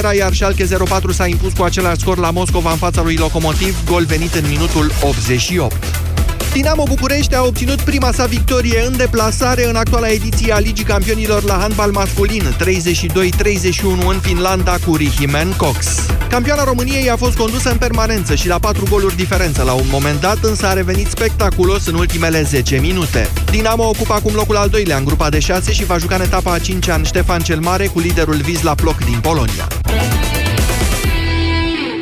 Primavera, iar Schalke 04 s-a impus cu același scor la Moscova în fața lui Locomotiv, gol venit în minutul 88. Dinamo București a obținut prima sa victorie în deplasare în actuala ediție a Ligii Campionilor la handbal masculin, 32-31 în Finlanda cu Rihimen Cox. Campioana României a fost condusă în permanență și la 4 goluri diferență la un moment dat, însă a revenit spectaculos în ultimele 10 minute. Dinamo ocupă acum locul al doilea în grupa de 6 și va juca în etapa a 5 ani Ștefan cel Mare cu liderul Vizla Ploc din Polonia.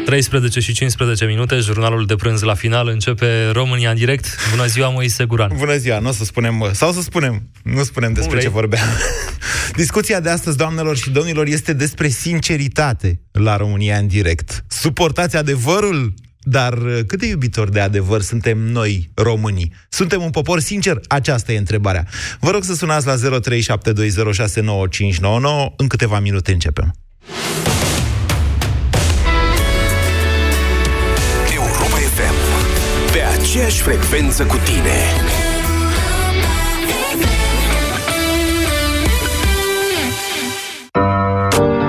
13 și 15 minute, jurnalul de prânz la final începe România în direct. Bună ziua, Moise Guran. Bună ziua, nu o să spunem, sau să spunem, nu spunem despre ce vorbeam. Discuția de astăzi, doamnelor și domnilor, este despre sinceritate la România în direct. Suportați adevărul? Dar uh, cât de iubitori de adevăr suntem noi, românii? Suntem un popor sincer? Aceasta e întrebarea. Vă rog să sunați la 0372069599. În câteva minute începem. Aceeași frecvență cu tine.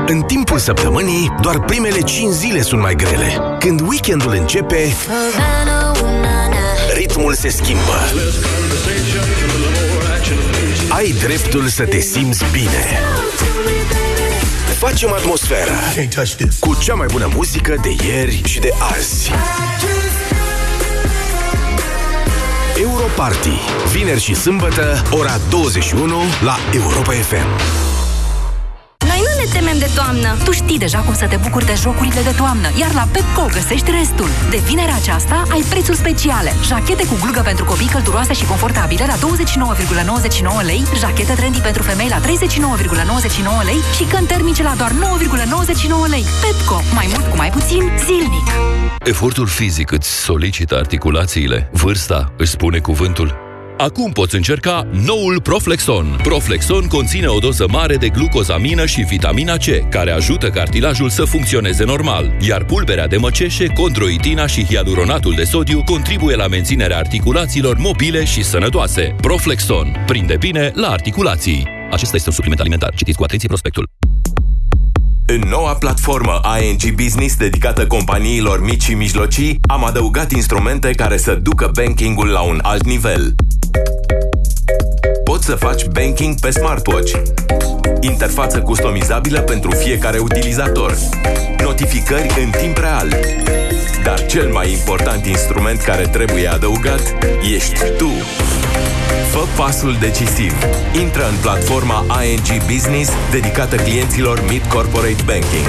În timpul săptămânii, doar primele 5 zile sunt mai grele. Când weekendul începe, ritmul se schimbă. Ai dreptul să te simți bine. Facem atmosfera cu cea mai bună muzică de ieri și de azi. Europarty. Vineri și sâmbătă, ora 21 la Europa FM temem de toamnă. Tu știi deja cum să te bucuri de jocurile de toamnă, iar la Pepco găsești restul. De vinerea aceasta ai prețuri speciale. Jachete cu glugă pentru copii călduroase și confortabile la 29,99 lei, jachete trendy pentru femei la 39,99 lei și căni termice la doar 9,99 lei. Pepco. Mai mult cu mai puțin, zilnic. Efortul fizic îți solicită articulațiile. Vârsta își spune cuvântul. Acum poți încerca noul Proflexon. Proflexon conține o doză mare de glucozamină și vitamina C, care ajută cartilajul să funcționeze normal, iar pulberea de măceșe, condroitina și hialuronatul de sodiu contribuie la menținerea articulațiilor mobile și sănătoase. Proflexon. Prinde bine la articulații. Acesta este un supliment alimentar. Citiți cu atenție prospectul. În noua platformă ING Business dedicată companiilor mici și mijlocii, am adăugat instrumente care să ducă bankingul la un alt nivel. Poți să faci banking pe smartwatch. Interfață customizabilă pentru fiecare utilizator. Notificări în timp real. Dar cel mai important instrument care trebuie adăugat ești tu. Fă pasul decisiv. Intră în platforma ING Business dedicată clienților Mid Corporate Banking.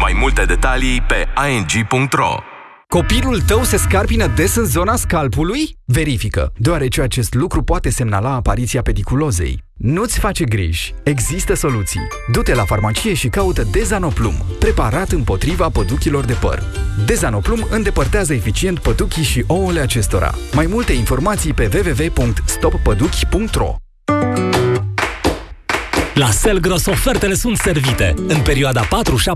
Mai multe detalii pe ing.ro Copilul tău se scarpină des în zona scalpului? Verifică, deoarece acest lucru poate semnala apariția pediculozei. Nu-ți face griji, există soluții. Du-te la farmacie și caută Dezanoplum, preparat împotriva păduchilor de păr. Dezanoplum îndepărtează eficient păduchii și ouăle acestora. Mai multe informații pe www.stoppăduchi.ro la Selgros ofertele sunt servite. În perioada 4-7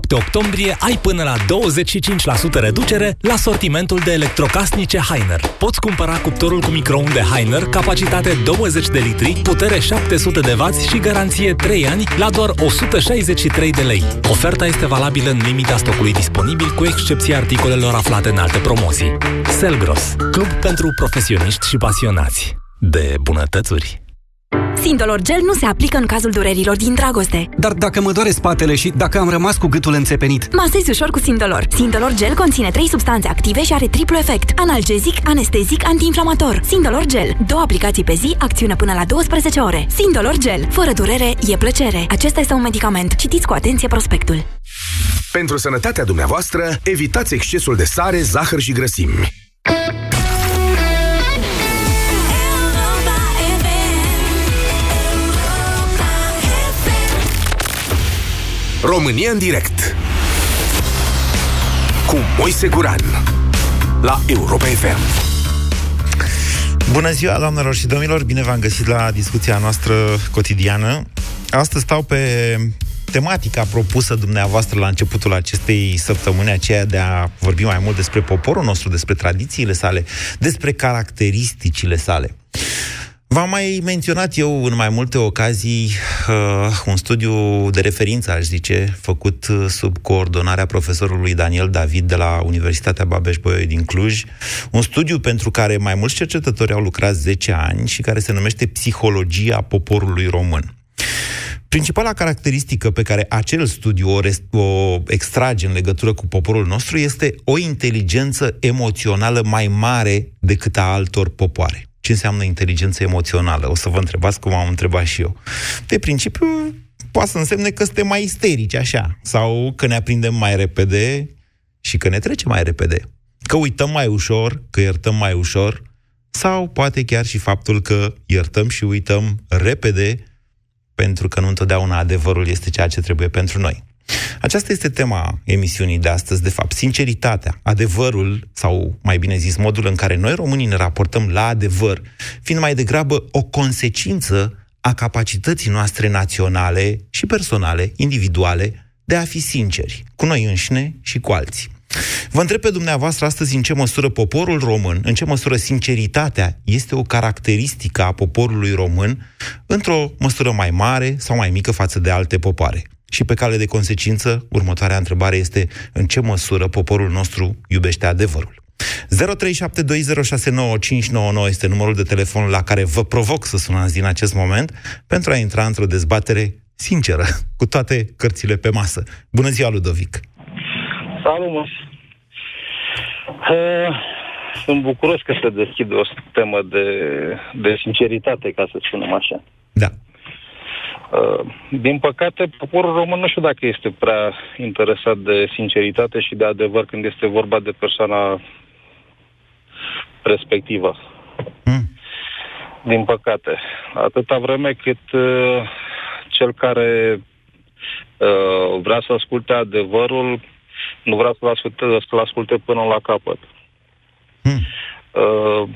octombrie ai până la 25% reducere la sortimentul de electrocasnice Heiner. Poți cumpăra cuptorul cu microunde Heiner, capacitate 20 de litri, putere 700 de W și garanție 3 ani la doar 163 de lei. Oferta este valabilă în limita stocului disponibil, cu excepția articolelor aflate în alte promoții. Selgros, club pentru profesioniști și pasionați de bunătățuri. Sindolor Gel nu se aplică în cazul durerilor din dragoste. Dar dacă mă doare spatele și dacă am rămas cu gâtul înțepenit? Masezi ușor cu Sindolor. Sindolor Gel conține 3 substanțe active și are triplu efect. Analgezic, anestezic, antiinflamator. Sindolor Gel. Două aplicații pe zi, acțiune până la 12 ore. Sindolor Gel. Fără durere, e plăcere. Acesta este un medicament. Citiți cu atenție prospectul. Pentru sănătatea dumneavoastră, evitați excesul de sare, zahăr și grăsimi. România în direct cu Moise Guran la Europa FM. Bună ziua, doamnelor și domnilor! Bine v-am găsit la discuția noastră cotidiană. Astăzi stau pe tematica propusă dumneavoastră la începutul acestei săptămâni, aceea de a vorbi mai mult despre poporul nostru, despre tradițiile sale, despre caracteristicile sale. V-am mai menționat eu în mai multe ocazii uh, un studiu de referință, aș zice, făcut uh, sub coordonarea profesorului Daniel David de la Universitatea Babeș-Bolyai din Cluj, un studiu pentru care mai mulți cercetători au lucrat 10 ani și care se numește Psihologia poporului român. Principala caracteristică pe care acel studiu o, rest- o extrage în legătură cu poporul nostru este o inteligență emoțională mai mare decât a altor popoare ce înseamnă inteligență emoțională. O să vă întrebați cum am întrebat și eu. De principiu, poate să însemne că suntem mai isterici, așa, sau că ne aprindem mai repede și că ne trece mai repede. Că uităm mai ușor, că iertăm mai ușor, sau poate chiar și faptul că iertăm și uităm repede, pentru că nu întotdeauna adevărul este ceea ce trebuie pentru noi. Aceasta este tema emisiunii de astăzi, de fapt, sinceritatea, adevărul, sau mai bine zis, modul în care noi românii ne raportăm la adevăr, fiind mai degrabă o consecință a capacității noastre naționale și personale, individuale, de a fi sinceri, cu noi înșine și cu alții. Vă întreb pe dumneavoastră astăzi în ce măsură poporul român, în ce măsură sinceritatea este o caracteristică a poporului român, într-o măsură mai mare sau mai mică față de alte popoare. Și pe cale de consecință, următoarea întrebare este în ce măsură poporul nostru iubește adevărul. 0372069599 este numărul de telefon la care vă provoc să sunați din acest moment pentru a intra într-o dezbatere sinceră, cu toate cărțile pe masă. Bună ziua, Ludovic! Salut, mă! Uh, sunt bucuros că se deschide o temă de, de sinceritate, ca să spunem așa. Da. Uh, din păcate, poporul român nu știu dacă este prea interesat de sinceritate și de adevăr când este vorba de persoana respectivă. Mm. Din păcate. Atâta vreme cât uh, cel care uh, vrea să asculte adevărul nu vrea să-l asculte, să asculte până la capăt. Mm. Uh,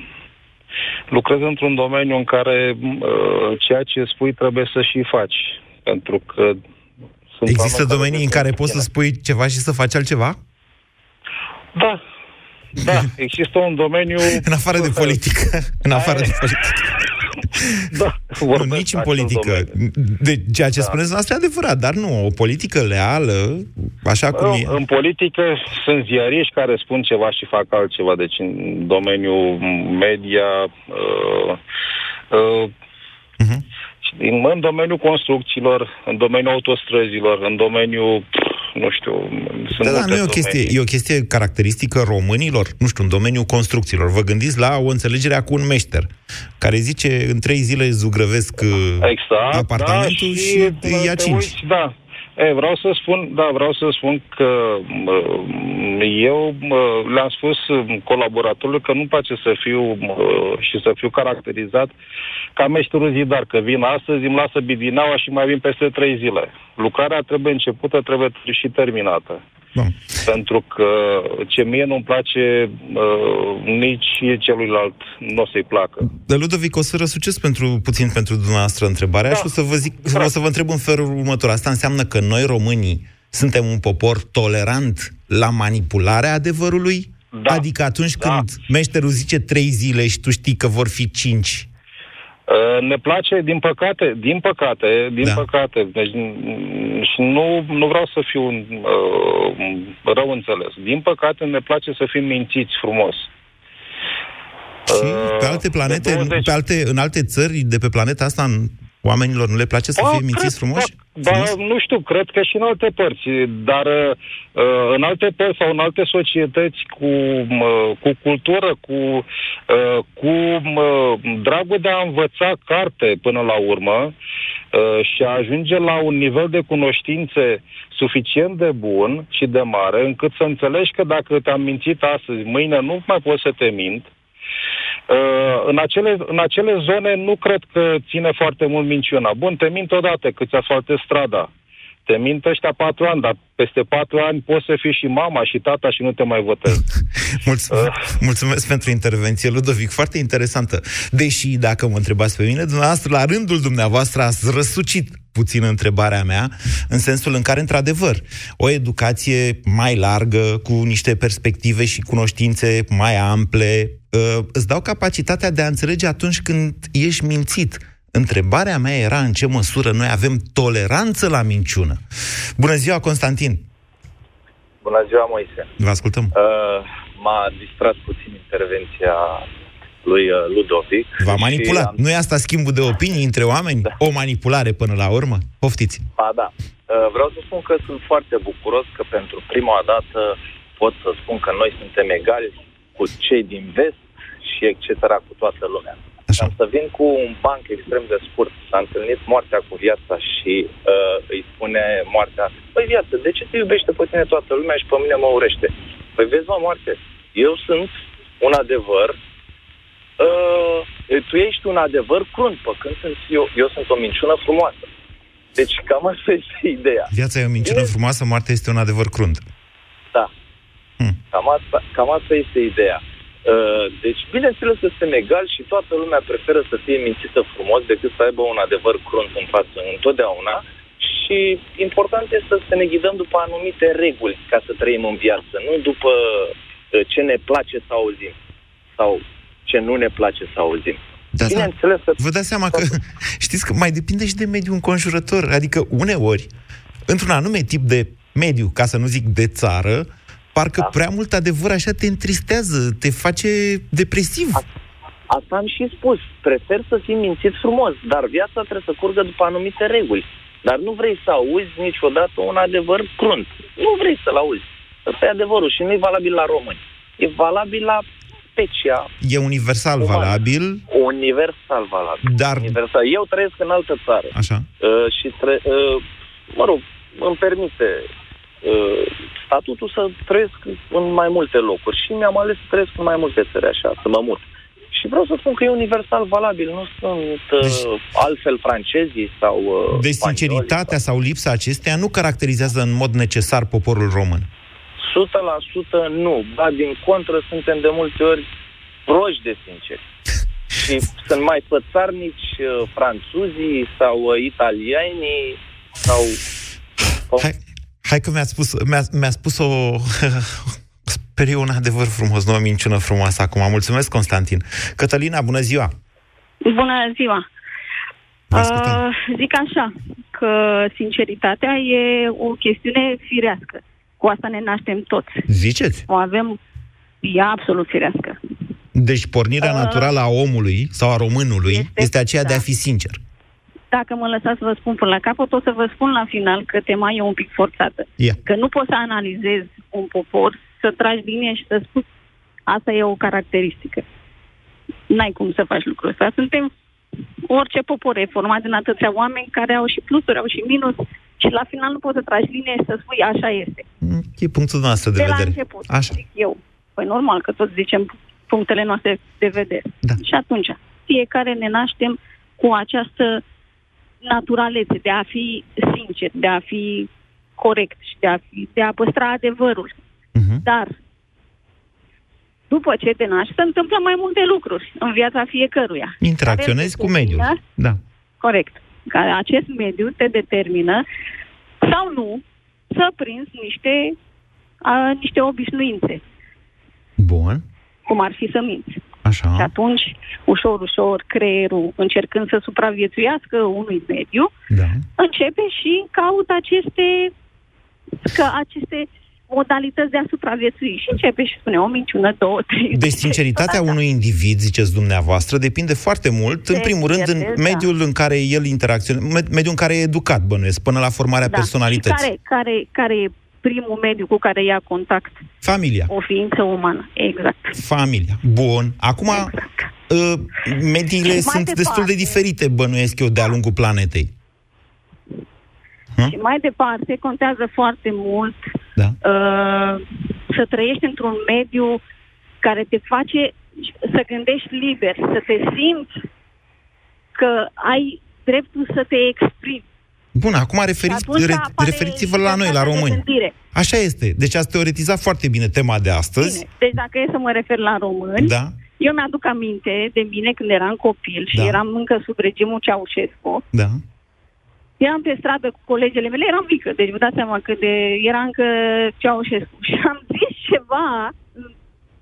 lucrez într-un domeniu în care uh, ceea ce spui trebuie să și faci. Pentru că sunt Există domenii în care poți să spui ceva și să faci altceva? Da. Da, există un domeniu... în afară de politică. în afară de politică. da, nu, nici în politică. De ceea ce da. spuneți noastră e adevărat, dar nu, o politică leală, așa cum în, e. În politică sunt ziariști care spun ceva și fac altceva, deci în domeniul media... Uh, uh, uh-huh. În, în domeniul construcțiilor, în domeniul autostrăzilor, în domeniul nu știu... Sunt da, da, nu e o, chestie, e o chestie caracteristică românilor, nu știu, în domeniul construcțiilor. Vă gândiți la o înțelegere cu un meșter, care zice în trei zile zugrăvesc uh, exact, apartamentul da, și, și îi ia cinci. Uiți, da, E, vreau să spun, da, vreau să spun că eu le-am spus colaboratorului că nu-mi place să fiu și să fiu caracterizat ca meșterul zidar, că vin astăzi, îmi lasă bidinaua și mai vin peste trei zile. Lucrarea trebuie începută, trebuie și terminată. Bun. Pentru că ce mie nu-mi place, uh, nici celuilalt nu o să-i placă. Dar Ludovic, o să răsucesc pentru, puțin pentru dumneavoastră întrebarea da. și o să, vă zic, da. o să vă întreb în felul următor. Asta înseamnă că noi, românii, suntem un popor tolerant la manipularea adevărului? Da. Adică atunci da. când meșterul zice trei zile și tu știi că vor fi cinci, Uh, ne place, din păcate, din păcate, din da. păcate, deci, și nu, nu vreau să fiu uh, rău înțeles. Din păcate, ne place să fim mințiți frumos. Și uh, pe alte planete, 20... pe alte, în alte țări de pe planeta asta, Oamenilor nu le place să fie mințiți frumoși? Da, da, nu știu, cred că și în alte părți, dar uh, în alte părți sau în alte societăți cu, uh, cu cultură, cu, uh, cu uh, dragul de a învăța carte până la urmă uh, și a ajunge la un nivel de cunoștințe suficient de bun și de mare, încât să înțelegi că dacă te-am mințit astăzi, mâine nu mai poți să te mint, Uh, în, acele, în acele zone nu cred că ține foarte mult minciuna. Bun, te mint odată cât ți asfaltezi strada. Te mint ăștia patru ani, dar peste patru ani poți să fii și mama și tata și nu te mai votez. mulțumesc, uh. mulțumesc pentru intervenție, Ludovic, foarte interesantă. Deși, dacă mă întrebați pe mine, dumneavoastră, la rândul dumneavoastră, ați răsucit puțin întrebarea mea, în sensul în care, într-adevăr, o educație mai largă, cu niște perspective și cunoștințe mai ample, uh, îți dau capacitatea de a înțelege atunci când ești mințit. Întrebarea mea era în ce măsură noi avem toleranță la minciună. Bună ziua, Constantin! Bună ziua, Moise! Vă ascultăm! Uh, m-a distrat puțin intervenția lui uh, Ludovic. V-a manipulat. Am... Nu e asta schimbul de opinii între oameni? Da. O manipulare până la urmă? Poftiți! Ba da. Uh, vreau să spun că sunt foarte bucuros că pentru prima dată pot să spun că noi suntem egali cu cei din vest și etc. cu toată lumea. Așa. Am să vin cu un banc extrem de scurt. S-a întâlnit moartea cu viața și uh, îi spune moartea, păi viață, de ce te iubește pe tine toată lumea și pe mine mă urește? Păi vezi, mă, moarte, eu sunt un adevăr, uh, tu ești un adevăr crunt, pe când sunt eu, eu sunt o minciună frumoasă. Deci cam asta este ideea. Viața e o minciună e... frumoasă, moartea este un adevăr crunt. Da. Hmm. Cam, asta, cam asta este ideea. Uh, deci, bineînțeles că suntem egali și toată lumea preferă să fie mințită frumos decât să aibă un adevăr crunt în față întotdeauna și important este să ne ghidăm după anumite reguli ca să trăim în viață, nu după uh, ce ne place să auzim sau ce nu ne place să auzim. Da, Bineînțeles da. Vă dați seama că, știți că mai depinde și de mediul înconjurător. Adică uneori, într-un anume tip de mediu, ca să nu zic de țară, parcă da. prea mult adevăr așa te întristează, te face depresiv. A, asta am și spus. Prefer să fii mințit frumos, dar viața trebuie să curgă după anumite reguli. Dar nu vrei să auzi niciodată un adevăr crunt. Nu vrei să-l auzi. Ăsta e adevărul și nu e valabil la români. E valabil la specia. E universal umană. valabil. Universal valabil. Dar... Universal. Eu trăiesc în altă țară. Așa. Uh, și, tre- uh, mă rog, îmi permite uh, statutul să trăiesc în mai multe locuri și mi-am ales să trăiesc în mai multe țări așa, să mă mut. Și vreau să spun că e universal valabil, nu sunt uh, deci, altfel francezii sau... Uh, deci sinceritatea sau... sau lipsa acesteia nu caracterizează în mod necesar poporul român. 100% nu. Ba, din contră, suntem de multe ori proști de sinceri. și sunt mai fățarnici uh, franțuzii sau uh, italienii sau... Hai, hai că mi-a spus, mi-a, mi-a spus o... Sper eu un adevăr frumos, nu o minciună frumoasă acum. Mulțumesc, Constantin. Cătălina, bună ziua! Bună ziua! Uh, zic așa, că sinceritatea e o chestiune firească. Cu asta ne naștem toți. Ziceți? O avem, e absolut firească. Deci pornirea uh, naturală a omului sau a românului este, este aceea da. de a fi sincer. Dacă mă lăsați să vă spun până la capăt, o să vă spun la final că tema e un pic forțată. Yeah. Că nu poți să analizezi un popor, să tragi linie și să spui asta e o caracteristică. N-ai cum să faci lucrul ăsta. Suntem orice popor e format din atâția oameni care au și plusuri, au și minus și la final nu poți să tragi linie și să spui așa este. Mm, e punctul nostru de, de vedere. De la început, așa. zic eu. Păi normal că toți zicem punctele noastre de vedere. Da. Și atunci, fiecare ne naștem cu această naturalețe de a fi sincer, de a fi corect și de a, fi, de a păstra adevărul. Uh-huh. Dar după ce te naști, se întâmplă mai multe lucruri în viața fiecăruia. Interacționezi cu mediul. Da. Corect ca acest mediu te determină sau nu să prinzi niște, a, niște obișnuințe. Bun. Cum ar fi să minți. Așa. Și atunci, ușor, ușor, creierul, încercând să supraviețuiască unui mediu, da. începe și caută aceste, că aceste modalități de a supraviețui și începe și spune o minciună, două, trei. Deci sinceritatea da, unui individ, ziceți dumneavoastră, depinde foarte mult, în primul rând, în da. mediul în care el interacționează, mediul în care e educat, bănuiesc, până la formarea da. personalității. care, care, care e primul mediu cu care ia contact? Familia. O ființă umană, exact. Familia. Bun. Acum, exact. uh, mediile sunt departe, destul de diferite, bănuiesc eu, de-a lungul planetei. Hmm? Și mai departe, contează foarte mult da. uh, să trăiești într-un mediu care te face să gândești liber, să te simți că ai dreptul să te exprimi. Bun, acum referiți, re, referiți-vă la noi, la români. Așa este. Deci ați teoretizat foarte bine tema de astăzi. Bine. Deci dacă e să mă refer la români, da. eu mi-aduc aminte de mine când eram copil și da. eram încă sub regimul Ceaușescu. Da eram pe stradă cu colegele mele, eram mică, deci vă dați seama că de, era încă Ceaușescu. Și am zis ceva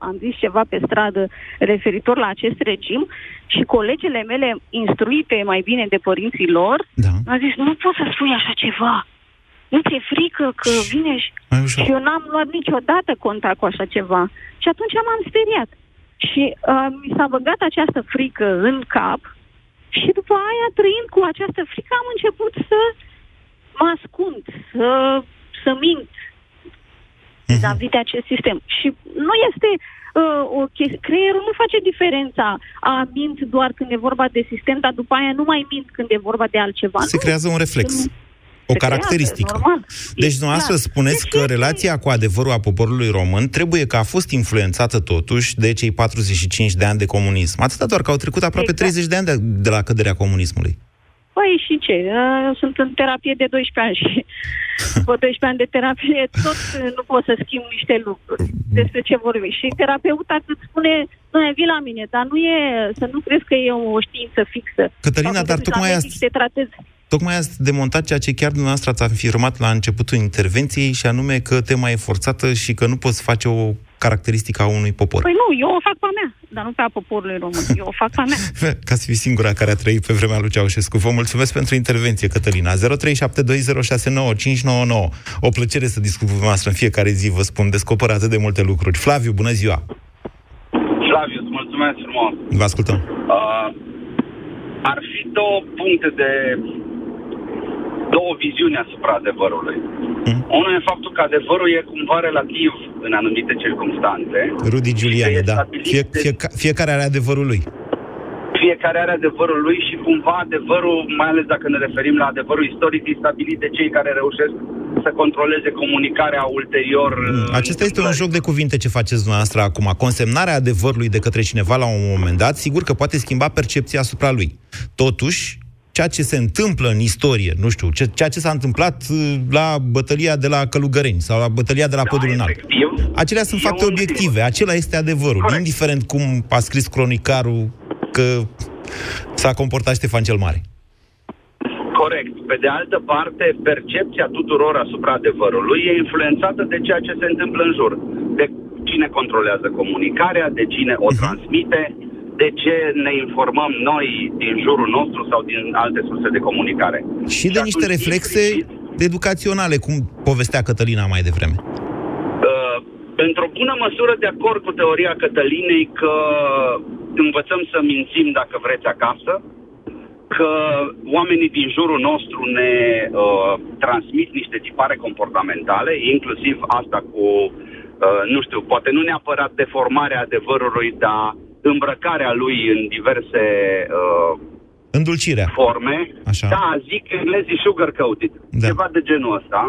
am zis ceva pe stradă referitor la acest regim și colegele mele instruite mai bine de părinții lor da. au zis, nu poți să spui așa ceva. Nu ți-e frică că vine și... Și eu n-am luat niciodată contact cu așa ceva. Și atunci m-am speriat. Și uh, mi s-a băgat această frică în cap și după aia, trăind cu această frică, am început să mă ascund, să, să mint vis-a-vis de acest sistem. Și nu este uh, o chestie, creierul nu face diferența a mint doar când e vorba de sistem, dar după aia nu mai mint când e vorba de altceva. Se nu. creează un reflex. Când O se caracteristică. creează, normal. Deci, E dumneavoastră, clar. spuneți că relația cu adevărul a poporului român trebuie că a fost influențată totuși de cei 45 de ani de comunism. Atâta doar că au trecut aproape Exact. 30 de ani de, de la căderea comunismului. Păi și ce? Uh, Sunt în terapie de 12 ani și după 12 ani de terapie tot uh, nu pot să schimb niște lucruri. Despre ce vorbim? Și terapeuta îți spune, nu vii la mine, dar nu e, să nu crezi că e o știință fixă. Cătălina, Sau că dar te duci la tocmai medic azi- și te tratezi. Tocmai ați demontat ceea ce chiar dumneavoastră ați afirmat la începutul intervenției și anume că tema e forțată și că nu poți face o caracteristică a unui popor. Păi nu, eu o fac pe a mea, dar nu pe a poporului român. Eu o fac pe a mea. Ca să fii singura care a trăit pe vremea lui Ceaușescu. Vă mulțumesc pentru intervenție, Cătălina. 0372069599. O plăcere să discut cu dumneavoastră în fiecare zi, vă spun, descoper atât de multe lucruri. Flaviu, bună ziua! Flaviu, îți mulțumesc frumos. Vă ascultăm. Uh, ar fi două puncte de... două viziuni asupra adevărului. Mm. Unul e faptul că adevărul e cumva relativ în anumite circunstanțe. Rudi Giuliani, Și e da. stabilit Fie, de- fie, fiecare are adevărul lui. Fiecare are adevărul lui și cumva adevărul, mai ales dacă ne referim la adevărul istoric, e stabilit de cei care reușesc să controleze comunicarea ulterior. uh, Acesta este un joc de cuvinte ce faceți dumneavoastră acum. Consemnarea adevărului de către cineva la un moment dat, sigur că poate schimba percepția asupra lui. Totuși, ceea ce se întâmplă în istorie, nu știu, ce, ceea ce s-a întâmplat uh, la bătălia de la Călugăreni sau la bătălia de la Podul Înalt, acelea sunt fapte obiective, acela este adevărul, indiferent cum a scris cronicarul că s-a comportat Ștefan cel Mare. Corect. Pe de altă parte, percepția tuturor asupra adevărului e influențată de ceea ce se întâmplă în jur. De cine controlează comunicarea, de cine o transmite, de ce ne informăm noi din jurul nostru sau din alte surse de comunicare. Și de niște reflexe educaționale, cum povestea Cătălina mai devreme. Uh, într-o bună măsură de acord cu teoria Cătălinei că învățăm să mințim dacă vreți acasă, că oamenii din jurul nostru ne uh, transmit niște tipare comportamentale, inclusiv asta cu, uh, nu știu, poate nu neapărat deformarea adevărului, dar îmbrăcarea lui în diverse uh, Îndulcirea. forme. Așa. Da, zic englezii sugar-coated. Da. Ceva de genul ăsta.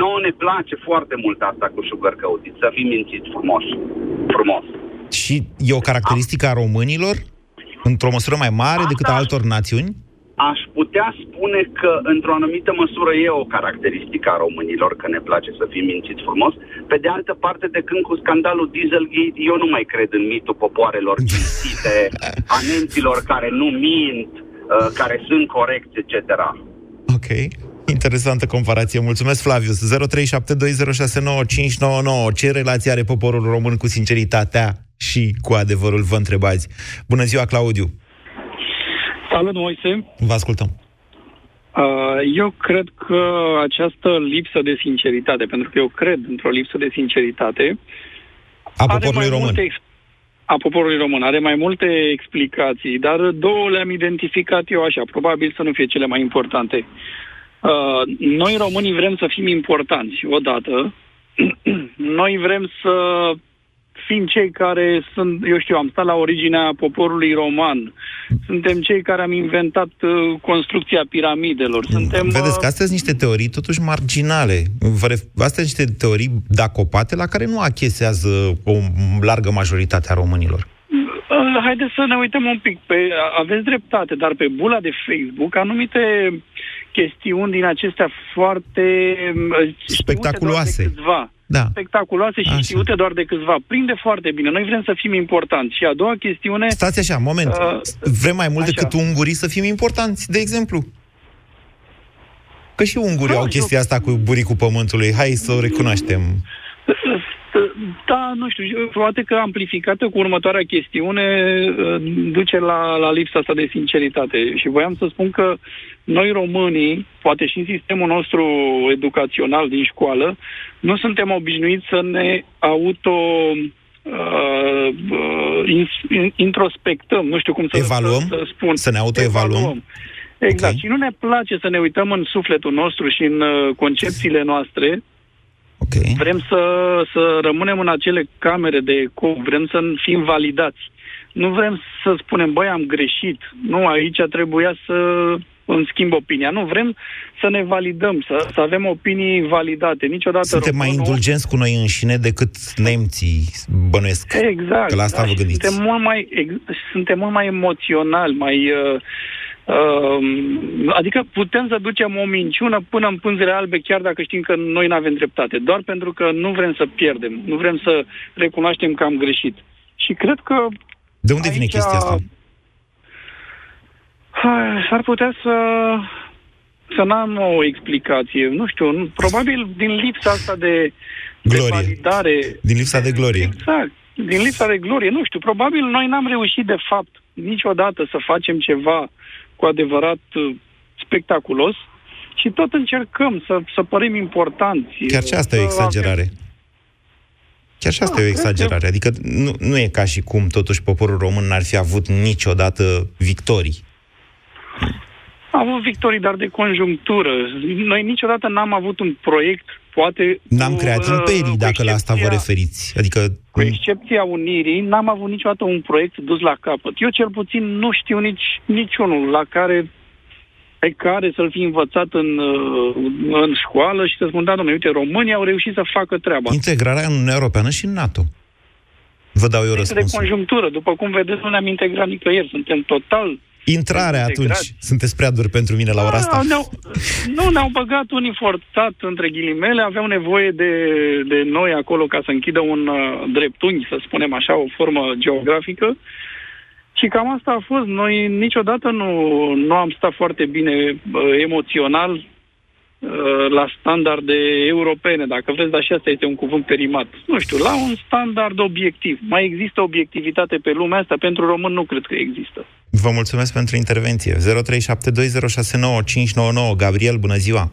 Nouă ne place foarte mult asta cu sugar-coated, să fim mințiți frumos. Frumos. Și e o caracteristică a românilor, într-o măsură mai mare decât a altor națiuni? Aș putea spune că, într-o anumită măsură, e o caracteristică a românilor, că ne place să fim mințiți frumos. Pe de altă parte, de când cu scandalul Dieselgate, eu nu mai cred în mitul popoarelor cinstite, a nemților care nu mint, uh, care sunt corecți, etc. Ok. Interesantă comparație. Mulțumesc, Flavius. 0372069599. Ce relație are poporul român cu sinceritatea și cu adevărul, vă întrebați. Bună ziua, Claudiu. Salut, Moise. Vă ascultăm. Uh, Eu cred că această lipsă de sinceritate, pentru că eu cred într-o lipsă de sinceritate, A are poporului mai român. multe ex- a poporului român are mai multe explicații, dar două le-am identificat eu așa, probabil să nu fie cele mai importante. Uh, noi românii vrem să fim importanți, odată. noi vrem să fim cei care sunt, eu știu, am stat la originea poporului roman. Suntem cei care am inventat uh, construcția piramidelor. Suntem Vedeți că astea sunt niște teorii totuși marginale. Vă ref- Astea sunt niște teorii dacopate la care nu achesează o largă majoritate a românilor. Uh, Haideți să ne uităm un pic. Pe, aveți dreptate, dar pe bula de Facebook anumite chestiuni din acestea foarte uh, Spectaculoase. știute doar de câțiva. Da. Spectaculoase și Așa. știute doar de câțiva. Prinde foarte bine. Noi vrem să fim importanți. Și a doua chestiune... Stați așa, moment. Uh, Vrem mai mult așa. decât ungurii să fim importanți, de exemplu. Că și ungurii Da, au chestia asta cu buricul pământului. Hai să o recunoaștem. Da, nu știu, poate că amplificată cu următoarea chestiune uh, duce la, la lipsa asta de sinceritate. Și voiam să spun că noi românii, poate și în sistemul nostru educațional din școală, nu suntem obișnuiți să ne auto uh, uh, introspectăm, nu știu cum să, Evaluăm? să, să spun. Să ne autoevaluăm? Exact. Okay. Și nu ne place să ne uităm în sufletul nostru și în uh, concepțiile noastre Okay. Vrem să, să rămânem în acele camere de eco, vrem să fim validați. Nu vrem să spunem, băi, am greșit. Nu, aici trebuia să îmi schimb opinia. Nu, vrem să ne validăm, să, să avem opinii validate. Niciodată Suntem mai indulgenți cu noi înșine decât nemții bănuiesc. Exact. Că la asta da, vă gândiți. Suntem mult mai, ex, suntem mult mai emoționali, mai... Uh, Uh, adică putem să ducem o minciună până în pânzele albe, chiar dacă știm că noi nu avem dreptate, doar pentru că nu vrem să pierdem, nu vrem să recunoaștem că am greșit. Și cred că. De unde aici, vine chestia asta? S-ar putea să să n-am o explicație. Nu știu, nu, probabil din lipsa asta de, glorie. de validare. Din lipsa de glorie. Exact. Din lipsa de glorie. Nu știu, probabil noi n-am reușit de fapt niciodată să facem ceva cu adevărat uh, spectaculos și tot încercăm să, să părem importanți. Chiar și asta e o exagerare. Chiar și asta da, e o exagerare. Adică nu, nu e ca și cum totuși poporul român n-ar fi avut niciodată victorii. A avut victorii, dar de conjunctură. Noi niciodată n-am avut un proiect, poate... N-am cu, creat imperii, dacă la asta vă referiți. Adică... Cu excepția Unirii, n-am avut niciodată un proiect dus la capăt. Eu cel puțin nu știu nici niciunul la care pe care să-l fi învățat în, uh, în școală și să spun, da, domnule, uite, România au reușit să facă treaba. Integrarea în Uniunea Europeană și în NATO. Vă dau eu răspunsul. de conjunctură. După cum vedeți, nu ne-am integrat nicăieri. Suntem total Intrarea atunci. Sunteți prea dur pentru mine la ora asta. A, ne-au, nu, ne-au băgat unii forțat, între ghilimele, aveau nevoie de, de noi acolo ca să închidă un uh, dreptunghi, să spunem așa, o formă geografică. Și cam asta a fost. Noi niciodată nu, nu am stat foarte bine uh, emoțional Uh, la standarde europene, dacă vreți, dar și asta este un cuvânt perimat. Nu știu, la un standard obiectiv. Mai există obiectivitate pe lumea asta? Pentru român nu cred că există. Vă mulțumesc pentru intervenție. 0372069599. Gabriel, bună ziua!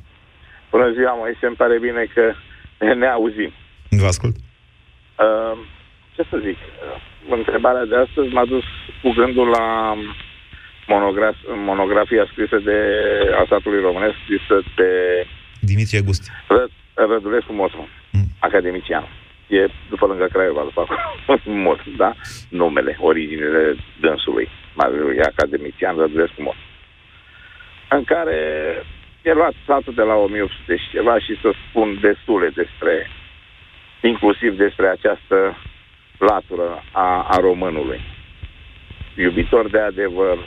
Bună ziua, mă, se pare bine că ne auzim. Vă ascult. Uh, ce să zic? Uh, întrebarea de astăzi m-a dus cu gândul la monograf, monografia scrisă de asatului românesc, scrisă de Dimitrie Gusti. Ră, Rădulescu Motru, mm. academician. E după lângă Craiova, după mod, da? Numele, originile dânsului. E academician Rădulescu Motru. În care e luat satul de la 1800 și ceva și să spun destule despre, inclusiv despre această latură a, a românului. Iubitor de adevăr,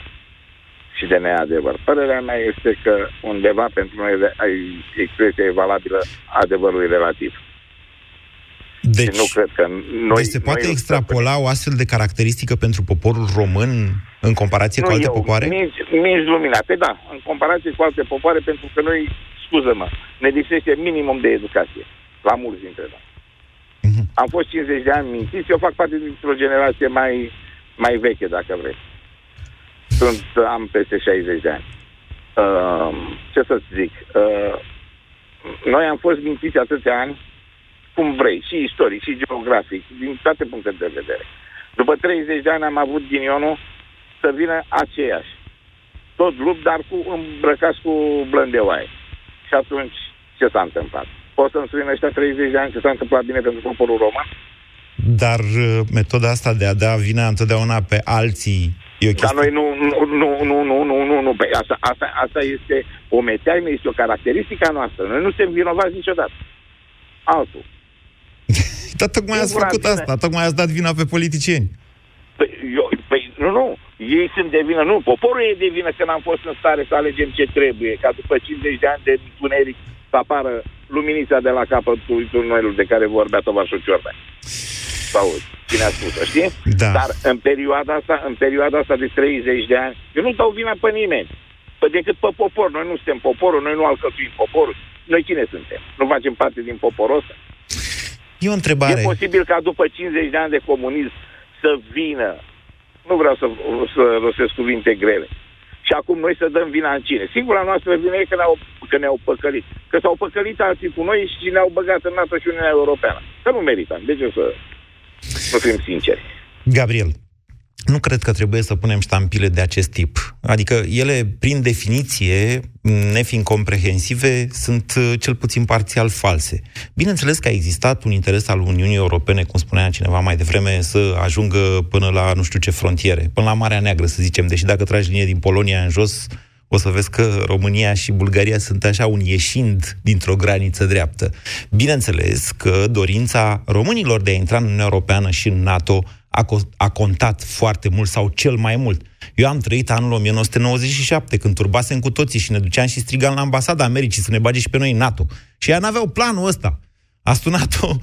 și de neadevăr. Părerea mea este că undeva pentru noi expresia e valabilă adevărului relativ. Deci, și nu cred că noi, deci se poate noi extrapola o astfel de caracteristică pentru poporul român în comparație nu, cu alte eu, popoare? Nici, nici lumina. Pe da, în comparație cu alte popoare, pentru că noi, scuză-mă, ne lipsește minimum de educație. La mulți dintre noi. Uh-huh. Am fost 50 de ani mințiți, eu fac parte dintr-o generație mai, mai veche, dacă vreți. Sunt, am peste 60 de ani. Uh, ce să zic? Uh, noi am fost mințiți atâția ani, cum vrei, și istoric, și geografic, din toate punctele de vedere. După 30 de ani am avut ghinionul să vină aceiași. Tot lup, dar cu îmbrăcați cu blândeoaie. Și atunci, ce s-a întâmplat? Poți să-mi spui în ăștia 30 de ani ce s-a întâmplat bine pentru poporul roman? Dar uh, metoda asta de a da vina întotdeauna pe alții E o Dar noi nu, nu, nu, nu, nu, nu, nu, nu. Păi asta, asta, asta este o meteaimă, este o caracteristică a noastră. Noi nu suntem vinovați niciodată. Altul. Dar tocmai ați făcut vine. asta, tocmai ați dat vina pe politicieni. Păi, eu, păi nu, nu, ei sunt de vină, nu, poporul e de vină că n-am fost în stare să alegem ce trebuie, ca după 50 de ani de tuneric să apară luminița de la capătul tunelului de care vorbea tovarșul Ciorba sau cine a spus știi? Da. Dar în perioada asta, în perioada asta de 30 de ani, eu nu dau vina pe nimeni. Păi decât pe popor. Noi nu suntem poporul, noi nu alcătuim poporul. Noi cine suntem? Nu facem parte din poporul ăsta? E o întrebare. E posibil ca după 50 de ani de comunism să vină, nu vreau să, să rostesc cuvinte grele, și acum noi să dăm vina în cine. Singura noastră vină e că ne-au, că ne-au păcălit. Că s-au păcălit alții cu noi și ne-au băgat în NATO și Uniunea Europeană. Că nu meritam. De ce să nu fim sinceri? Gabriel, nu cred că trebuie să punem ștampile de acest tip. Adică ele, prin definiție, nefiind comprehensive, sunt uh, cel puțin parțial false. Bineînțeles că a existat un interes al Uniunii Europene, cum spunea cineva mai devreme, să ajungă până la nu știu ce frontiere, până la Marea Neagră, să zicem, deși dacă tragi linie din Polonia în jos, o să vezi că România și Bulgaria sunt așa un ieșind dintr-o graniță dreaptă. Bineînțeles că dorința românilor de a intra în Uniunea Europeană și în NATO a, co- a contat foarte mult sau cel mai mult. Eu am trăit anul 1997, când turbasem cu toții și ne duceam și strigam la ambasada Americii să ne bage și pe noi în NATO. Și ea n-aveau planul ăsta. A sunat-o,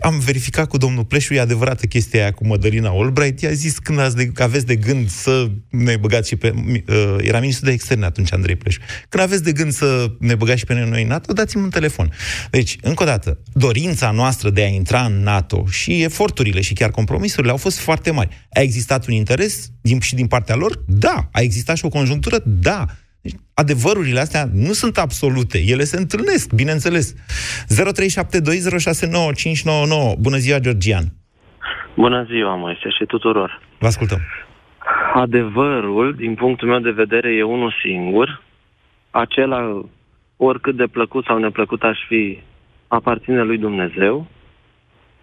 am verificat cu domnul Pleșu, e adevărată chestia aia cu Mădălina Albright, i-a zis când ați de, că aveți de gând să ne băgați și pe... Uh, era ministru de externe atunci, Andrei Pleșu. Când aveți de gând să ne băgați și pe noi în NATO, dați-mi un telefon. Deci, încă o dată, dorința noastră de a intra în NATO și eforturile și chiar compromisurile au fost foarte mari. A existat un interes din, și din partea lor? Da. A existat și o conjunctură? Da. Deci, adevărurile astea nu sunt absolute. Ele se întâlnesc, bineînțeles. 0372069599. Bună ziua, Georgian! Bună ziua, Moise, și tuturor. Vă ascultăm. Adevărul, din punctul meu de vedere, e unul singur. Acela, oricât de plăcut sau neplăcut aș fi, aparține lui Dumnezeu.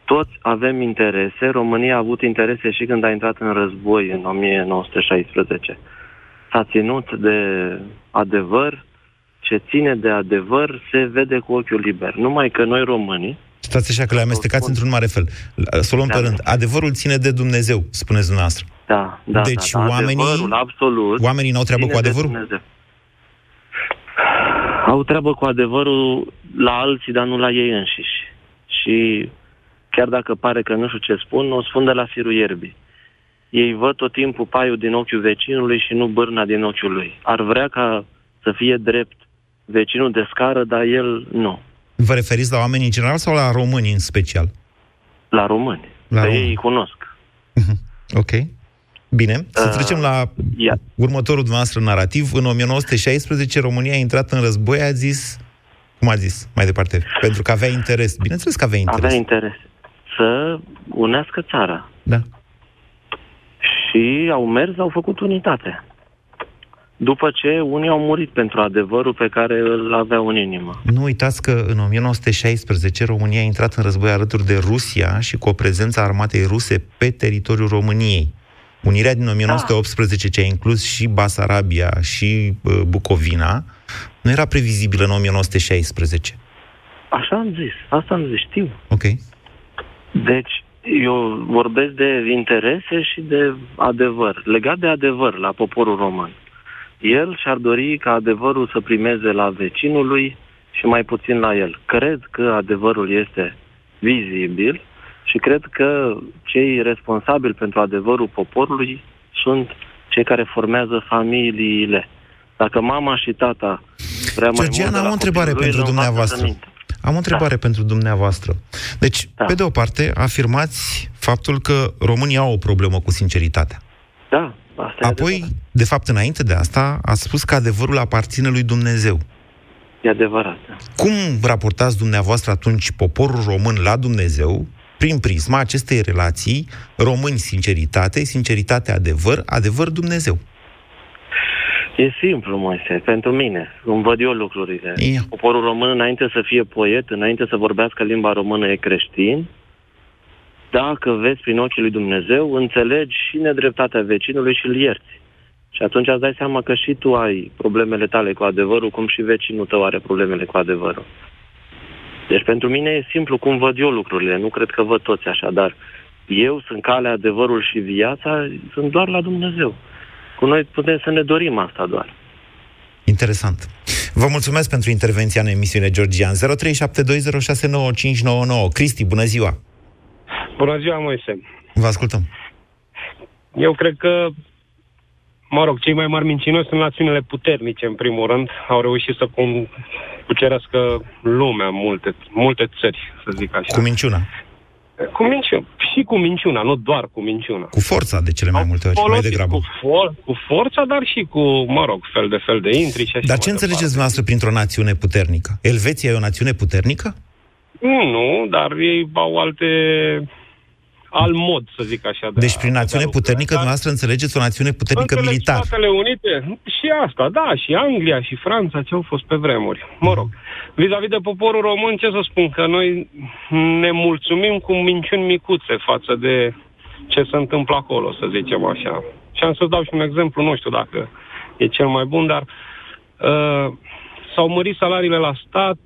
Toți avem interese. România a avut interese și când a intrat în război în 1916 s-a ținut de adevăr, ce ține de adevăr se vede cu ochiul liber. Numai că noi românii... Stați așa că le amestecați într-un mare fel. Să o luăm da, pe rând. Adevărul ține de Dumnezeu, spuneți dumneavoastră. Da, da. Deci da, da. oamenii, adevărul, absolut, oamenii n-au treabă cu adevărul? Au treabă cu adevărul la alții, dar nu la ei înșiși. Și chiar dacă pare că nu știu ce spun, o spun de la firul ierbii ei văd tot timpul paiul din ochiul vecinului și nu bârna din ochiul lui. Ar vrea ca să fie drept vecinul de scară, dar el nu. Vă referiți la oameni în general sau la români în special? La români. La români. ei îi cunosc. Mhm. ok. Bine, să uh, trecem la yeah. următorul dumneavoastră narativ. În 1916 România a intrat în război, a zis, cum a zis mai departe, pentru că avea interes. Bineînțeles că avea interes. Avea interes. Să unească țara. Da și au mers, au făcut unitate. După ce unii au murit pentru adevărul pe care îl aveau în inimă. Nu uitați că în 1916 România a intrat în război alături de Rusia și cu o prezență armatei ruse pe teritoriul României. Unirea din 1918, ce a inclus și Basarabia și uh, Bucovina, nu era previzibilă în 1916. Așa am zis, asta am zis, știu. Ok. Deci, eu vorbesc de interese și de adevăr. Legat de adevăr la poporul român. El și-ar dori ca adevărul să primeze la vecinului și mai puțin la el. Cred că adevărul este vizibil și cred că cei responsabili pentru adevărul poporului sunt cei care formează familiile. Dacă mama și tata vrea mai Georgiana, mult am o întrebare pentru dumneavoastră. Am o întrebare da. pentru dumneavoastră. Deci, da. pe de o parte, afirmați faptul că România au o problemă cu sinceritatea. Da, asta Apoi, adevărat. de fapt, înainte de asta, a spus că adevărul aparține lui Dumnezeu. E adevărat. Da. Cum raportați dumneavoastră atunci poporul român la Dumnezeu prin prisma acestei relații români sinceritate, sinceritate adevăr, adevăr Dumnezeu? E simplu, Moise, pentru mine, cum văd eu lucrurile. Yeah. Poporul român, înainte să fie poet, înainte să vorbească limba română, e creștin. Dacă vezi prin ochii lui Dumnezeu, înțelegi și nedreptatea vecinului și îl ierți. Și atunci îți dai seama că și tu ai problemele tale cu adevărul, cum și vecinul tău are problemele cu adevărul. Deci pentru mine e simplu cum văd eu lucrurile, nu cred că văd toți așa, dar eu sunt calea, adevărul și viața, sunt doar la Dumnezeu. Cu noi putem să ne dorim asta doar. Interesant. Vă mulțumesc pentru intervenția în emisiune, Georgian. 0372069599. Cristi, bună ziua! Bună ziua, Moise! Vă ascultăm. Eu cred că, mă rog, cei mai mari mincinoși sunt națiunile puternice, în primul rând. Au reușit să, cum, cucerească lumea, multe, multe țări, să zic așa. Cu minciuna. Cu minciuna. Și cu minciuna, nu doar cu minciuna. Cu forța de cele mai multe ori, mai Folosit degrabă. Cu, for, cu forța, dar și cu, mă rog, fel de fel de intri și așa Dar mai ce înțelegeți dumneavoastră printr-o națiune puternică? Elveția e o națiune puternică? Nu, dar ei au alte alt mod, să zic așa. De Deci prin națiune puternică dumneavoastră înțelegeți o națiune puternică Înțeleg militar. Statele Unite și asta, da, și Anglia și Franța, ce au fost pe vremuri. Mă rog, vis-a-vis de poporul român, ce să spun, că noi ne mulțumim cu minciuni micuțe față de ce se întâmplă acolo, să zicem așa. Și am să dau și un exemplu, nu știu dacă e cel mai bun, dar uh, s-au mărit salariile la stat,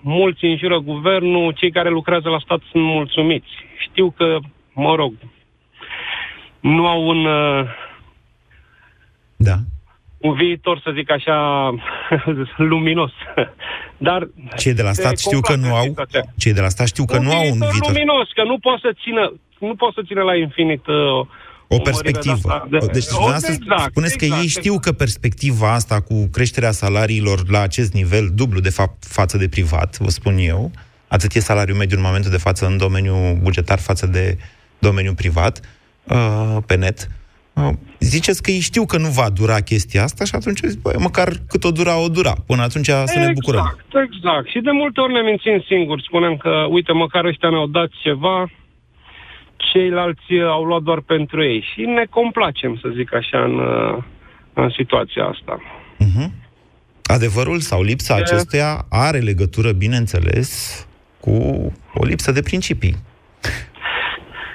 mulți înjură guvernul, cei care lucrează la stat sunt mulțumiți. Știu că, mă rog, nu au un... Uh, da. Un viitor, să zic așa, luminos. Dar... Cei de la stat știu că nu au, cei de la stat știu că un nu au un viitor. luminos, că nu poate să țină, nu poate să țină la infinit uh, O perspectivă. De, Deci, dumneavoastră exact, spuneți că exact, ei știu că perspectiva asta cu creșterea salariilor la acest nivel, dublu de fapt față de privat, vă spun eu, atât e salariul mediu în momentul de față în domeniul bugetar față de domeniul privat, uh, pe net, uh, ziceți că ei știu că nu va dura chestia asta și atunci zic, băi, măcar cât o dura, o dura. Până atunci să ne bucurăm. Exact, exact. Și de multe ori ne mințim singuri. Spunem că, uite, măcar ăștia ne-au dat ceva, ceilalți au luat doar pentru ei. Și ne complacem, să zic așa, în, uh, în situația asta. Uh-huh. Adevărul sau lipsa acestuia are legătură, bineînțeles, cu o lipsă de principii.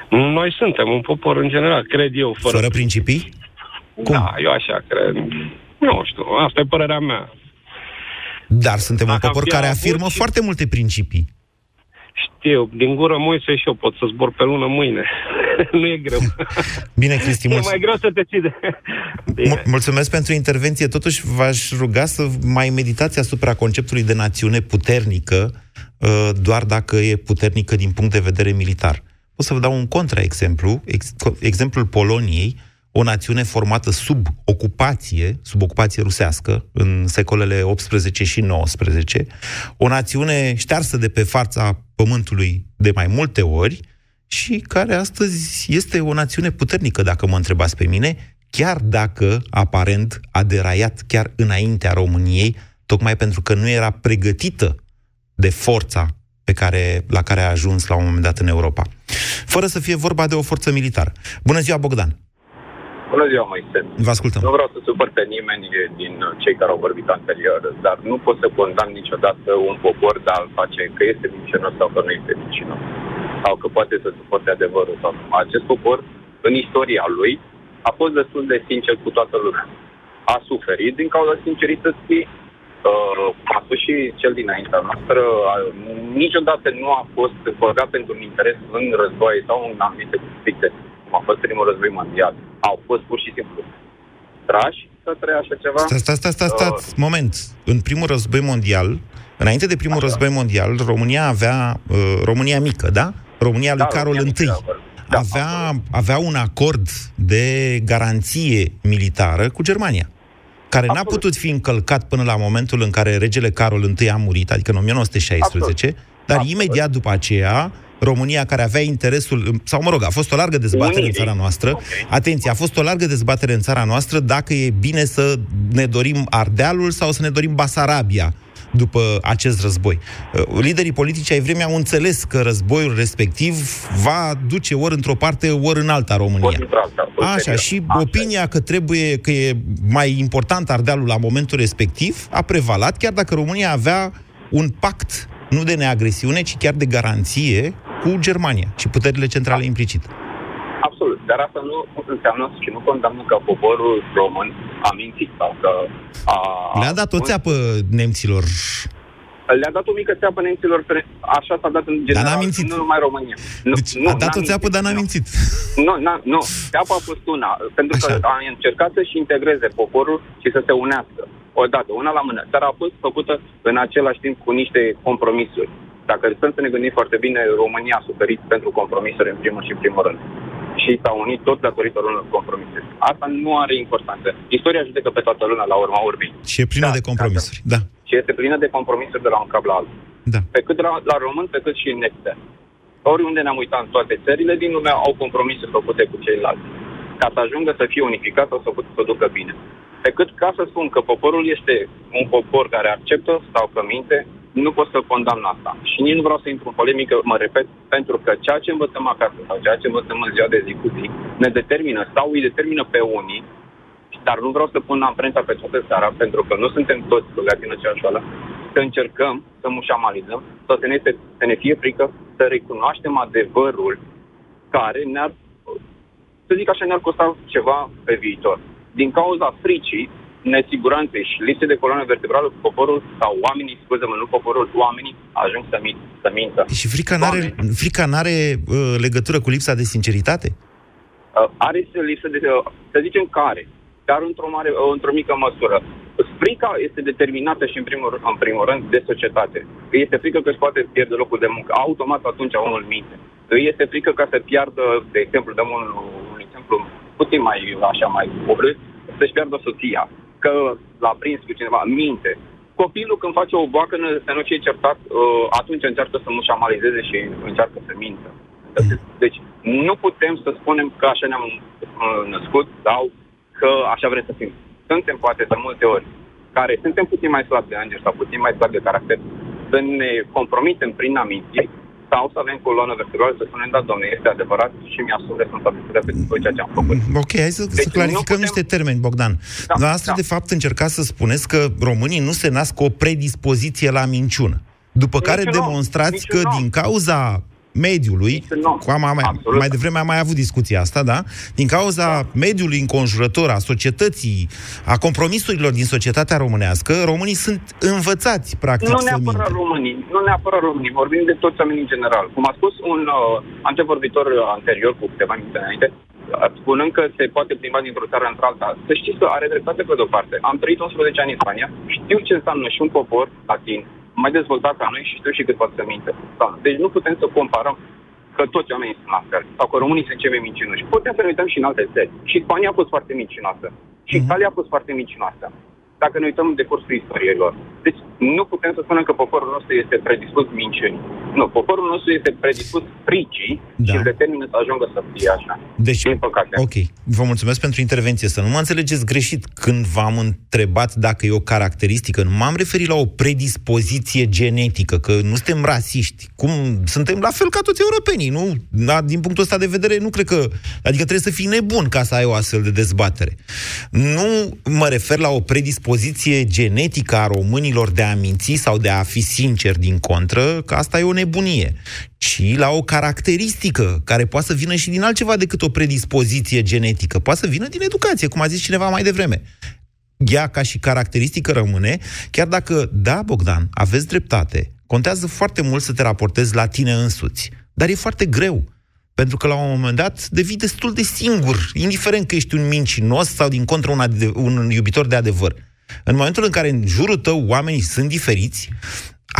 Noi suntem un popor în general, cred eu. Fără, Fără principii? Cum? Da, eu așa cred. Nu știu, asta e părerea mea. Dar suntem un Dacă popor am fi care avut afirmă și- foarte multe principii. Știu, din gură Moise și eu pot să zbor pe lună mâine. nu e greu. Bine, Cristi, e mulțumesc. mai greu să te ține. Mul- Mulțumesc pentru intervenție. Totuși, v-aș ruga să mai meditați asupra conceptului de națiune puternică, uh, doar dacă e puternică din punct de vedere militar. O să vă dau un contraexemplu, ex- co- exemplul Poloniei, o națiune formată sub ocupație, sub ocupație rusească, în secolele 18 și 19, o națiune ștearsă de pe fața pământului de mai multe ori, și care astăzi este o națiune puternică, dacă mă întrebați pe mine, chiar dacă, aparent, a deraiat chiar înaintea României, tocmai pentru că nu era pregătită de forța pe care, la care a ajuns la un moment dat în Europa. Fără să fie vorba de o forță militară. Bună ziua, Bogdan! Bună ziua, Moise. Vă ascultăm. Nu vreau să supăr pe nimeni din cei care au vorbit anterior, dar nu pot să condamn niciodată un popor de a-l face că este mincinos sau că nu este mincinos. Sau că poate să suporte adevărul sau nu. Acest popor, în istoria lui, a fost destul de sincer cu toată lumea. A suferit din cauza sincerității, uh, a fost și cel dinaintea noastră, a, niciodată nu a fost băgat pentru un interes în război sau în anumite conflicte, cum a fost primul război mondial. Au fost pur și simplu trași către așa ceva. Stați, stați, stați, stați, stați, moment. În primul război mondial, înainte de primul război mondial, România avea, uh, România mică, da? România lui Da, Carol România I. mică, avea, avea un acord de garanție militară cu Germania care n-a putut fi încălcat până la momentul în care regele Carol I a murit, adică în 1916, dar imediat după aceea, România, care avea interesul, sau mă rog, a fost o largă dezbatere în țara noastră, atenție, a fost o largă dezbatere în țara noastră dacă e bine să ne dorim Ardealul sau să ne dorim Basarabia după acest război. Uh, Liderii politici ai vremii au înțeles că războiul respectiv va duce ori într-o parte, ori în alta România. Așa, și opinia că trebuie, că e mai important Ardealul la momentul respectiv a prevalat, chiar dacă România avea un pact nu de neagresiune, ci chiar de garanție cu Germania și puterile centrale implicit. Absolut, dar asta nu înseamnă și nu condamnă că poporul român a mințit sau că a... Le-a dat o țeapă nemților. Le-a dat o mică țeapă nemților, pre- așa s-a dat în general, n-a mințit. nu numai România. Nu, Deci nu, a dat n-a o țeapă, mințit. dar n-a mințit. Nu, n-a, nu, țeapa a fost una, pentru că a încercat să-și integreze poporul și să se unească. Odată, una la mână, dar a fost făcută în același timp cu niște compromisuri. Dacă stăm să ne gândim foarte bine, România a suferit pentru compromisuri în primul și în primul rând. Și s-a unit tot datorită unor compromisuri. Asta nu are importanță. Istoria judecă pe toată lumea la urma urmei. Și e plină de compromisuri, da. și este plină de compromisuri de la un cap la altul. Da. Pe cât la, la român, pe cât și în extern. Oriunde ne-am uitat în toate țările din lume au compromisuri făcute cu ceilalți. Ca să ajungă să fie unificat sau să, să ducă bine. Pe cât ca să spun că poporul este un popor care acceptă sau că minte, nu pot să condamn asta. Și nici nu vreau să intru în polemică, mă repet, pentru că ceea ce învățăm acasă sau ceea ce învățăm în ziua de zi cu zi ne determină sau îi determină pe unii, dar nu vreau să pun amprenta pe toată seara, pentru că nu suntem toți băgați în aceeași oală, să încercăm să mușamalizăm, să ne, să ne fie frică, să recunoaștem adevărul care ne-ar, să zic așa, ne-ar costa ceva pe viitor. Din cauza fricii, nesiguranței și lipse de coloană vertebrală, poporul sau oamenii, scuze-mă, nu poporul, oamenii ajung să, min- să mintă. Și frica n-are, frica n-are uh, legătură cu lipsa de sinceritate? Uh, are lipsă de, uh, să zicem care, dar într-o, mare, uh, într-o mică măsură. Frica este determinată și în primul, în primul rând de societate. Îi este frică că își poate pierde locul de muncă. Automat atunci omul minte. Îi este frică ca să piardă, de exemplu, dăm un, un exemplu puțin mai așa mai pobre, să-și piardă soția că l-a prins cu cineva, minte. Copilul când face o boacă, să nu fie certat, uh, atunci încearcă să nu șamalizeze și încearcă să mintă. Deci nu putem să spunem că așa ne-am uh, născut sau că așa vrem să fim. Suntem poate de multe ori care suntem puțin mai slabi de îngeri sau puțin mai slabi de caracter, să ne compromitem prin amintiri sau să avem coloană vertebrală să spunem, da, domne, este adevărat și mi-asum responsabilitatea pentru tot ceea ce am făcut. Mm, ok, hai să, deci să clarificăm putem... niște termeni, Bogdan. Da, Dar asta, da. de fapt, încercați să spuneți că românii nu se nasc cu o predispoziție la minciună. După care Niciun demonstrați că din cauza mediului, cu am, mai, mai devreme am mai avut discuția asta, da? Din cauza da. mediului înconjurător, a societății, a compromisurilor din societatea românească, românii sunt învățați, practic, Nu neapărat românii, nu neapărat românii, vorbim de toți oamenii în general. Cum a spus un uh, antevorbitor anterior, cu câteva minute înainte, uh, spunând că se poate plimba dintr-o țară într-alta. Să știți că are dreptate pe de-o parte. Am trăit 11 ani în Spania, știu ce înseamnă și un popor latin, mai dezvoltat ca noi și știu și cât să minte. Da. Deci nu putem să comparăm că toți oamenii sunt la fel, sau că românii sunt cei mai mincinoși. Putem să ne uităm și în alte țări. Și Spania a fost foarte mincinoasă. Și uh-huh. Italia a fost foarte mincinoasă dacă ne uităm de cursul istoriei lor. Deci nu putem să spunem că poporul nostru este predispus minciunii. Nu, poporul nostru este predispus fricii da. și îl determină să ajungă să fie așa. Deci, Din păcate. ok. Vă mulțumesc pentru intervenție. Să nu mă înțelegeți greșit când v-am întrebat dacă e o caracteristică. Nu m-am referit la o predispoziție genetică, că nu suntem rasiști. Cum suntem la fel ca toți europenii, nu? Da, din punctul ăsta de vedere, nu cred că... Adică trebuie să fii nebun ca să ai o astfel de dezbatere. Nu mă refer la o predispoziție predispoziție genetică a românilor de a minți sau de a fi sincer din contră, că asta e o nebunie, ci la o caracteristică care poate să vină și din altceva decât o predispoziție genetică. Poate să vină din educație, cum a zis cineva mai devreme. Ea, ca și caracteristică, rămâne, chiar dacă, da, Bogdan, aveți dreptate, contează foarte mult să te raportezi la tine însuți, dar e foarte greu. Pentru că la un moment dat devii destul de singur, indiferent că ești un mincinos sau din contră un, ade- un iubitor de adevăr. În momentul în care în jurul tău oamenii sunt diferiți,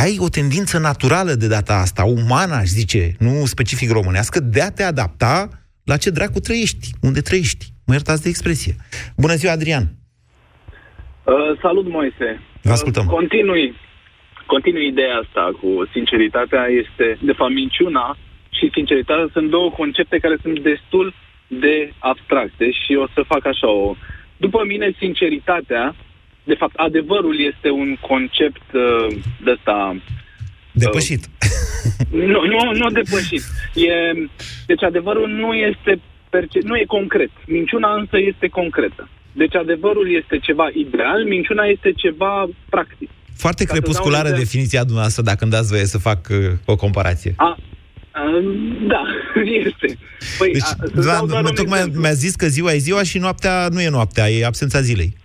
ai o tendință naturală de data asta, umană, aș zice, nu specific românească, de a te adapta la ce dracu trăiești, unde trăiești. Mă iertați de expresie. Bună ziua, Adrian! Uh, salut, Moise! Vă ascultăm. Uh, continui, continui ideea asta cu sinceritatea este, de fapt, minciuna și sinceritatea sunt două concepte care sunt destul de abstracte și o să fac așa o... După mine, sinceritatea de fapt, adevărul este un concept uh, de ăsta... Uh, depășit. nu, nu, nu depășit. E, deci adevărul nu este, perce- nu e concret. Minciuna însă este concretă. Deci adevărul este ceva ideal, minciuna este ceva practic. Foarte Ca crepusculară de... definiția dumneavoastră, dacă îmi dați voie să fac uh, o comparație. A, uh, da, este. Păi, deci, a, da, tocmai mi-a zis că ziua e ziua și noaptea nu e noaptea, e absența zilei.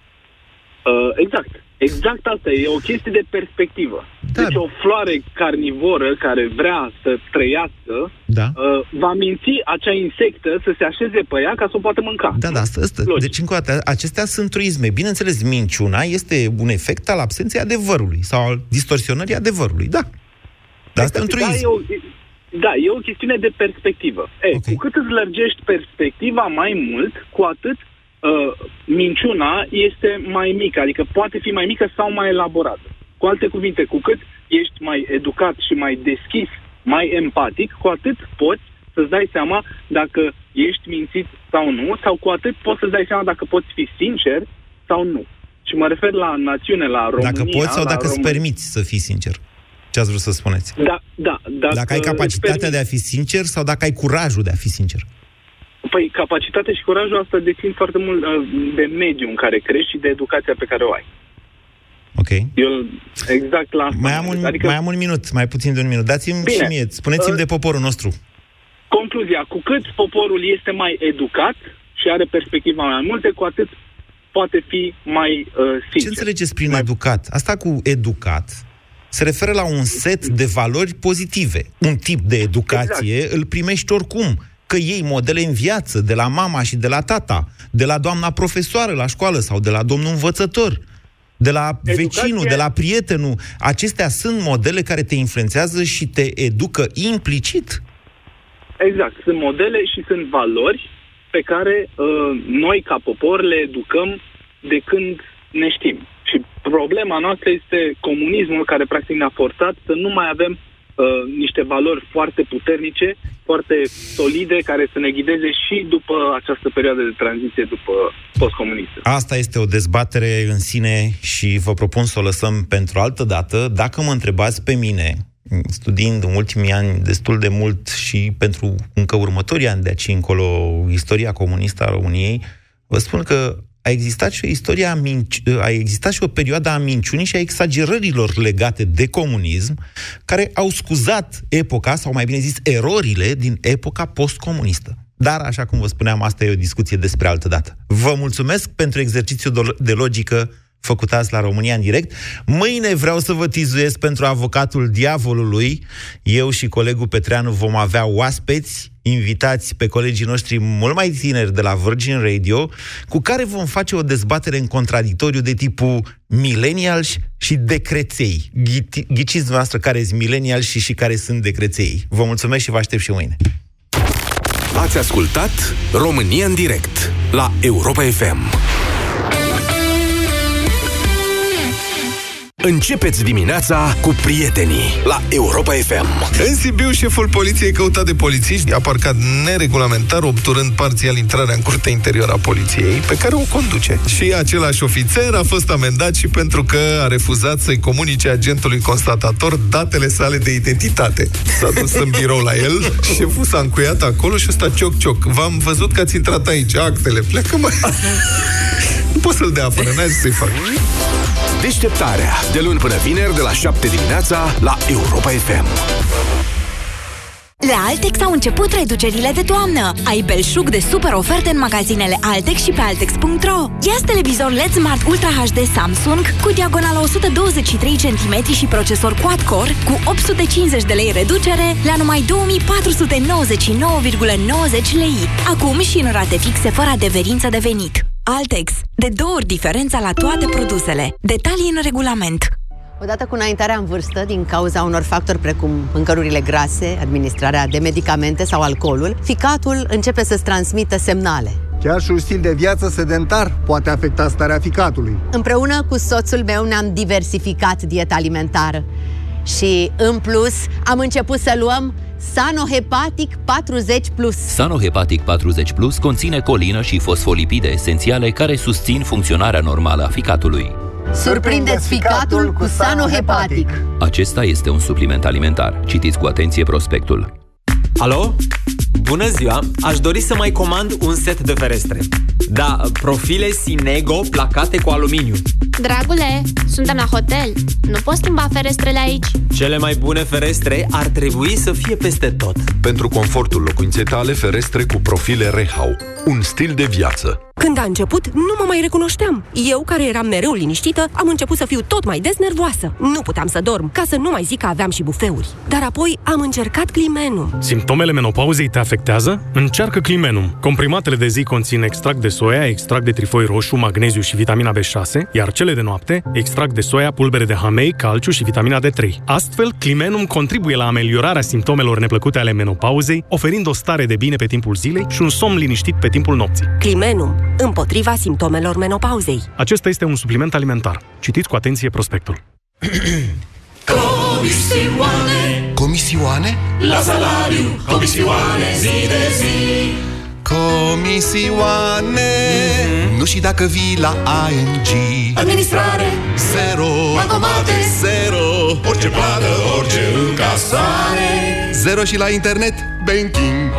Uh, exact. Exact asta e o chestie de perspectivă. Da. Deci o floare carnivoră care vrea să trăiască da. uh, va minți acea insectă să se așeze pe ea ca să o poată mânca. Da, da, asta, asta. Deci, încă o dată, acestea sunt truisme. Bineînțeles, minciuna este un efect al absenței adevărului sau al distorsionării adevărului. Da. Dar asta e un truism. Da, e o, da, e o chestiune de perspectivă. E, okay. Cu cât îți lărgești perspectiva mai mult, cu atât uh, minciuna este mai mică, adică poate fi mai mică sau mai elaborată. Cu alte cuvinte, cu cât ești mai educat și mai deschis, mai empatic, cu atât poți să-ți dai seama dacă ești mințit sau nu, sau cu atât poți să-ți dai seama dacă poți fi sincer sau nu. Și mă refer la națiune, la România. Dacă poți sau dacă îți România. permiți să fii sincer. Ce ați vrut să spuneți? Da, da. Dacă, Dacă ai capacitatea de a fi sincer sau dacă ai curajul de a fi sincer? Păi capacitatea și curajul asta dețin foarte mult uh, de mediul în care crești și de educația pe care o ai. Ok. Eu exact la asta Mai mă am, un, gândesc. adică, mai am un minut, mai puțin de un minut. Dați-mi Bine. și mie, spuneți-mi Uh, de poporul nostru. Concluzia, cu cât poporul este mai educat și are perspectiva mai multe, cu atât poate fi mai uh, sincer. Ce înțelegeți prin educat? Asta cu educat se referă la un set de valori pozitive. Un tip de educație Exact. îl primești oricum. Că iei modele în viață, de la mama și de la tata, de la doamna profesoară la școală sau de la domnul învățător, de la Educație- vecinul, de la prietenul. Acestea sunt modele care te influențează și te educă implicit. Exact, sunt modele și sunt valori pe care uh, noi ca popor le educăm de când ne știm. Și problema noastră este comunismul care practic ne-a forțat să nu mai avem uh, niște valori foarte puternice, foarte solide, care să ne ghideze și după această perioadă de tranziție, după postcomunism. Asta este o dezbatere în sine și vă propun să o lăsăm pentru altă dată. Dacă mă întrebați pe mine, studiind în ultimii ani destul de mult și pentru încă următorii ani de aici încolo istoria comunistă a României, vă spun că a existat și o istorie a, minci- a existat și o perioadă a minciunii și a exagerărilor legate de comunism, care au scuzat epoca, sau mai bine zis, erorile din epoca postcomunistă. Dar, așa cum vă spuneam, asta e o discuție despre altă dată. Vă mulțumesc pentru exercițiul do- de logică făcut azi la România în direct. Mâine vreau să vă tizuiesc pentru avocatul diavolului. Eu și colegul Petreanu vom avea oaspeți, invitați pe colegii noștri mult mai tineri de la Virgin Radio, cu care vom face o dezbatere în contradictoriu de tipul millennials și decreței. Ghiti- Ghiciți dumneavoastră care sunt millennials și, și care sunt decreței. Vă mulțumesc și vă aștept și mâine. Ați ascultat România în direct la Europa FM. Începeți dimineața cu prietenii la Europa FM. În Sibiu, șeful poliției căutat de polițiști a parcat neregulamentar, obturând parțial intrarea în curtea interioară a poliției, pe care o conduce. Și același ofițer a fost amendat și pentru că a refuzat să-i comunice agentului constatator datele sale de identitate. S-a dus în birou la el, șeful s-a încuiat acolo și ăsta cioc-cioc. V-am văzut că ați intrat aici, actele, plecă mai... nu pot să-l dea afară, n-ai ce să-i fac. Deșteptarea, de luni până vineri, de la 7 dimineața, la Europa FM. La Altex au început reducerile de toamnă. Ai belșug de super oferte în magazinele Altex și pe Altex.ro. Ia televizor LED Smart Ultra HD Samsung cu diagonală 123 cm și procesor quad-core cu 850 de lei reducere la numai 2499,90 lei. Acum și în rate fixe fără adeverință de venit. Altex. De două ori diferența la toate produsele. Detalii în regulament. Odată cu înaintarea în vârstă, din cauza unor factori precum mâncărurile grase, administrarea de medicamente sau alcoolul, ficatul începe să-ți transmită semnale. Chiar și un stil de viață sedentar poate afecta starea ficatului. Împreună cu soțul meu ne-am diversificat dieta alimentară și, în plus, am început să luăm Sanohepatic 40+. Plus. Sanohepatic 40 Plus conține colină și fosfolipide esențiale care susțin funcționarea normală a ficatului. Surprindeți ficatul cu Sanohepatic. Acesta este un supliment alimentar. Citiți cu atenție prospectul. Alo? Bună ziua! Aș dori să mai comand un set de ferestre. Da, profile Sinego placate cu aluminiu. Dragule, suntem la hotel. Nu poți schimba ferestrele aici. Cele mai bune ferestre ar trebui să fie peste tot. Pentru confortul locuinței tale, ferestre cu profile Rehau. Un stil de viață. Când a început, nu mă mai recunoșteam. Eu, care eram mereu liniștită, am început să fiu tot mai des nervoasă. Nu puteam să dorm, ca să nu mai zic că aveam și bufeuri. Dar apoi am încercat Climenum. Simptomele menopauzei te afectează? Încearcă Climenum. Comprimatele de zi conțin extract de soia, extract de trifoi roșu, magneziu și vitamina B6, iar cele de noapte, extract de soia, pulbere de hamei, calciu și vitamina D3. Astfel, Climenum contribuie la ameliorarea simptomelor neplăcute ale menopauzei, oferind o stare de bine pe timpul zilei și un somn liniștit pe timpul nopții. Climenum, împotriva simptomelor menopauzei. Acesta este un supliment alimentar. Citiți cu atenție prospectul. Comisioane Comisioane? La salariu Comisioane zi de zi Comisioane mm-hmm. Nu și dacă vii la ING Administrare Zero. Bankomate Zero. Orice plată, orice încasare. Zero și la internet Banking